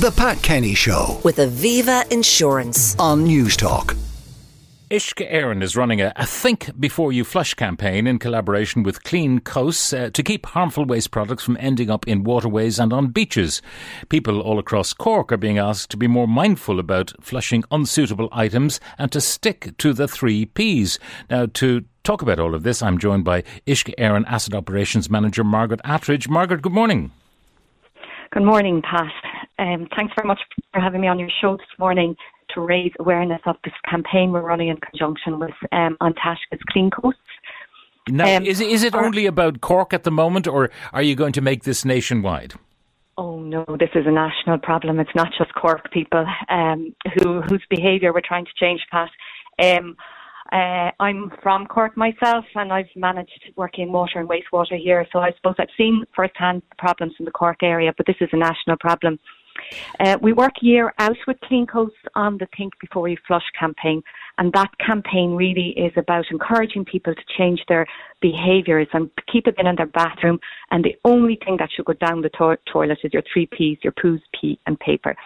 The Pat Kenny Show with Aviva Insurance. on News Talk. Uisce Éireann is running a, a Think Before You Flush campaign in collaboration with Clean Coasts uh, to keep harmful waste products from ending up in waterways and on beaches. People all across Cork are being asked to be more mindful about flushing unsuitable items and to stick to the three Ps. Now, to talk about all of this, I'm joined by Uisce Éireann Asset Operations Manager Margaret Attridge. Margaret, good morning. Good morning, Pat. Um, thanks very much for having me on your show this morning to raise awareness of this campaign we're running in conjunction with um, An Taisce's Clean Coasts. Now, Um, is, it- is it only about Cork at the moment, or are you going to make this nationwide? Oh no, this is a national problem. It's not just Cork people um, who whose behaviour we're trying to change, Pat. Um, uh, I'm from Cork myself, and I've managed working water and wastewater here. So I suppose I've seen firsthand the problems in the Cork area, but this is a national problem. Uh, we work year out with Clean Coasts on the Think Before You Flush campaign, and that campaign really is about encouraging people to change their behaviours and keep it in their bathroom. And the only thing that should go down the to- toilet is your three P's, your poos, pee, and paper.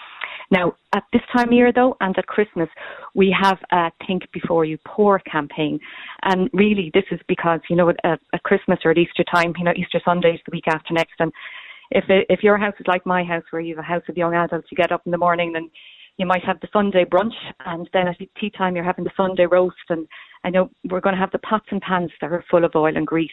Now, at this time of year, though, and at Christmas, we have a Think Before You Pour campaign. And really, this is because, you know, at, at Christmas or at Easter time, you know, Easter Sunday is the week after next, and if it, if your house is like my house, where you have a house of young adults, you get up in the morning and you might have the Sunday brunch, and then at tea time you're having the Sunday roast, and I know we're going to have the pots and pans that are full of oil and grease.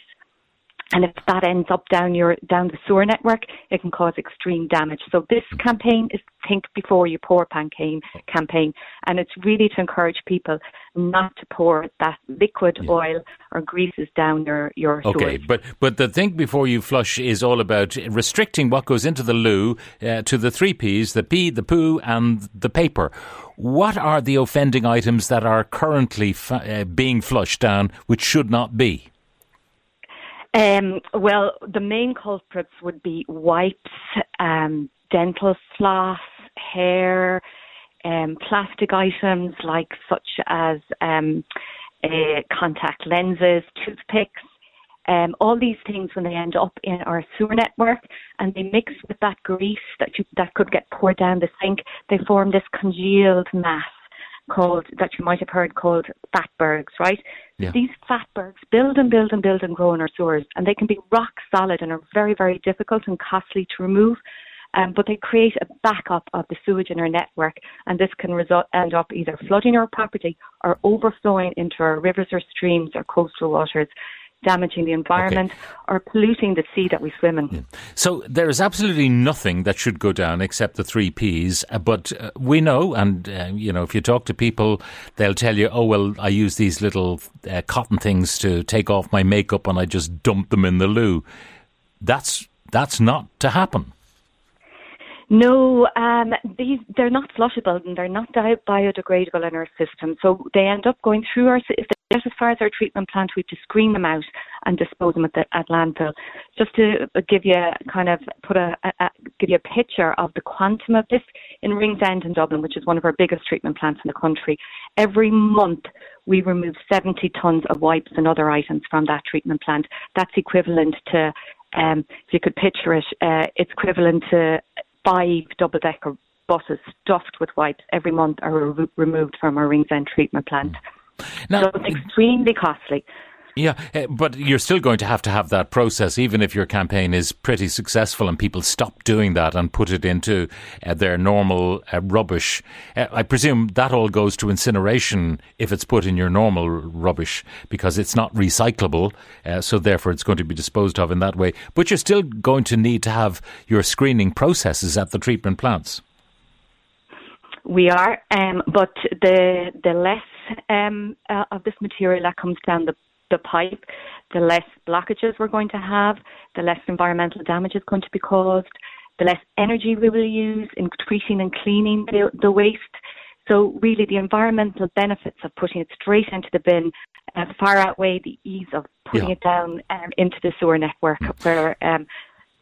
And if that ends up down your down the sewer network, it can cause extreme damage. So this campaign is Think Before You Pour campaign campaign, and it's really to encourage people not to pour that liquid oil or greases down your your Okay, sewers. but but the think before you flush is all about restricting what goes into the loo uh, to the three P's: the pee, the poo, and the paper. What are the offending items that are currently f- uh, being flushed down, which should not be? Um, well, the main culprits would be wipes, um, dental floss, hair, um, plastic items like such as um, uh, contact lenses, toothpicks. Um, all these things, when they end up in our sewer network and they mix with that grease that you, that could get poured down the sink, they form this congealed mass called that you might have heard called fatbergs, right? Yeah. These fatbergs build and build and build and grow in our sewers, and they can be rock solid and are very, very difficult and costly to remove. Um, but they create a backup of the sewage in our network, and this can result end up either flooding our property or overflowing into our rivers or streams or coastal waters, damaging the environment or polluting the sea that we swim in. So there is absolutely nothing that should go down except the three P's. Uh, but uh, we know, and uh, you know, if you talk to people, they'll tell you, "Oh well, I use these little uh, cotton things to take off my makeup, and I just dump them in the loo." That's that's not to happen. No, um, these they're not flushable and they're not biodegradable in our system. So they end up going through our. If they get as far as our treatment plant, we have to screen them out and dispose them at the at landfill. Just to give you a kind of put a, a, a give you a picture of the quantum of this in Ringsend in Dublin, which is one of our biggest treatment plants in the country. Every month we remove 70 tons of wipes and other items from that treatment plant. That's equivalent to, um, if you could picture it, uh, it's equivalent to five double-decker buses stuffed with wipes every month are re- removed from our Ringsend treatment plant. Now, So it's extremely costly. Yeah, uh, but you're still going to have to have that process, even if your campaign is pretty successful and people stop doing that and put it into uh, their normal uh, rubbish. Uh, I presume that all goes to incineration if it's put in your normal r- rubbish because it's not recyclable, so therefore it's going to be disposed of in that way. But you're still going to need to have your screening processes at the treatment plants. We are, um, but the the less um, uh, of this material that comes down the the pipe, the less blockages we're going to have, the less environmental damage is going to be caused, the less energy we will use in treating and cleaning the, the waste. So really, the environmental benefits of putting it straight into the bin uh, far outweigh the ease of putting Yeah. it down um, into the sewer network, where um,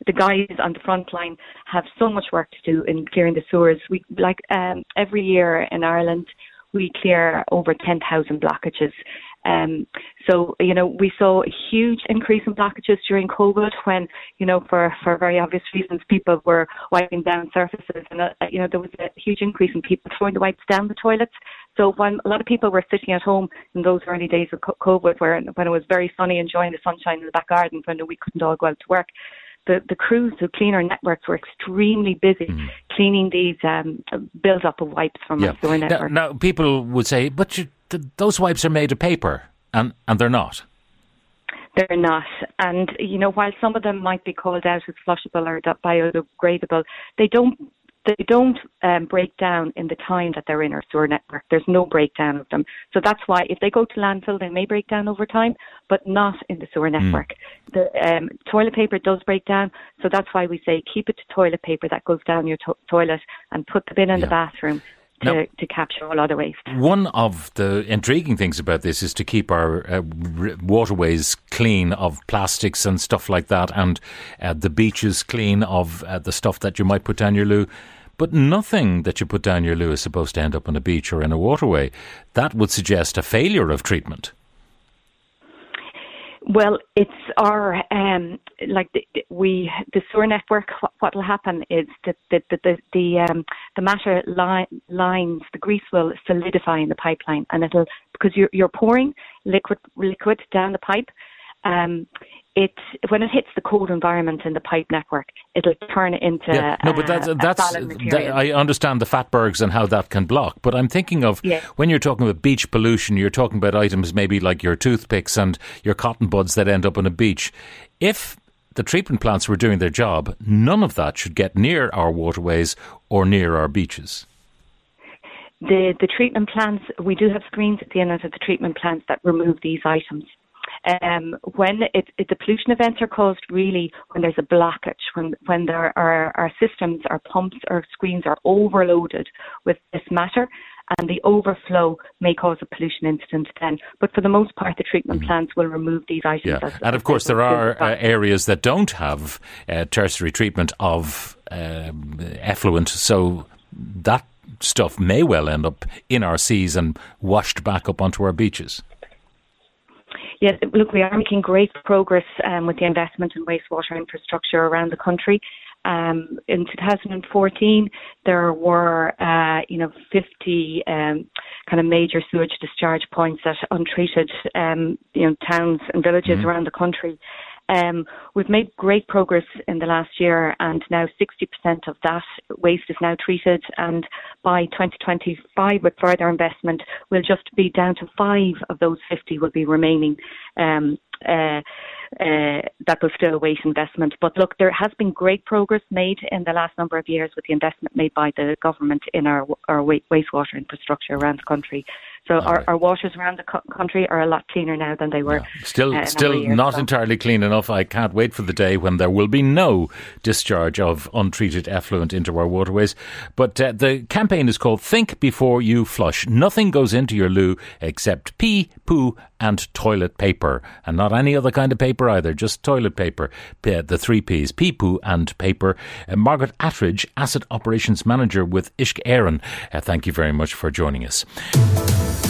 the guys on the front line have so much work to do in clearing the sewers. We like um, every year in Ireland, we clear over 10,000 blockages Um, so, you know, we saw a huge increase in blockages during COVID when, you know, for, for very obvious reasons, people were wiping down surfaces. And, uh, you know, there was a huge increase in people throwing the wipes down the toilets. So when a lot of people were sitting at home in those early days of COVID, where when it was very sunny, enjoying the sunshine in the back garden, when we couldn't all go out to work, the, the crews who clean our networks were extremely busy mm. cleaning these um, build up of wipes from yeah. our network. Now, now, people would say, but you, th- those wipes are made of paper, and, and they're not. They're not. And, you know, while some of them might be called out as flushable or biodegradable, they don't they don't um, break down in the time that they're in our sewer network. There's no breakdown of them. So that's why if they go to landfill, they may break down over time, but not in the sewer hmm. network. Mm. The um, toilet paper does break down, so that's why we say keep it to toilet paper that goes down your to- toilet and put the bin in yeah. the bathroom. To, now, to, capture all other waste. One of the intriguing things about this is to keep our uh, waterways clean of plastics and stuff like that, and uh, the beaches clean of uh, the stuff that you might put down your loo. But nothing that you put down your loo is supposed to end up on a beach or in a waterway. That would suggest a failure of treatment. Well, it's our um, like the, we the sewer network. What will happen is that the the the the, um, the matter li- lines, the grease will solidify in the pipeline, and it'll because you're you're pouring liquid liquid down the pipe. Um, it when it hits the cold environment in the pipe network, it'll turn it into yeah. no, but that's, that's that, I understand the fatbergs and how that can block. But I'm thinking of yeah. when you're talking about beach pollution, you're talking about items maybe like your toothpicks and your cotton buds that end up on a beach. If the treatment plants were doing their job, none of that should get near our waterways or near our beaches. The the treatment plants we do have screens at the end of the treatment plants that remove these items. Um, when it, it, the pollution events are caused really when there's a blockage, when when there are our systems, our pumps, our screens are overloaded with this matter, and the overflow may cause a pollution incident then. But for the most part, the treatment mm-hmm. plants will remove these items. Yeah. And of course, there are uh, areas that don't have uh, tertiary treatment of um, effluent, so that stuff may well end up in our seas and washed back up onto our beaches. Yes, look, we are making great progress um, with the investment in wastewater infrastructure around the country. Um, in 2014, there were, uh, you know, 50 um, kind of major sewage discharge points at untreated, um, you know, towns and villages mm-hmm. around the country. Um, we've made great progress in the last year, and now 60% of that waste is now treated. And by 2025, with further investment, we'll just be down to five of those 50 will be remaining. Um, uh, uh, that will still await investment. But look, there has been great progress made in the last number of years with the investment made by the government in our, our wastewater infrastructure around the country. So our, our, waters around the co- country are a lot cleaner now than they were. Yeah. Still, uh, still not ago. entirely clean enough. I can't wait for the day when there will be no discharge of untreated effluent into our waterways. But uh, the campaign is called "Think Before You Flush." Nothing goes into your loo except pee, poo, and toilet paper, and not any other kind of paper either, just toilet paper. The three P's, pee, poo, and paper. Uh, Margaret Attridge, Asset Operations Manager with Uisce Éireann. Uh, thank you very much for joining us.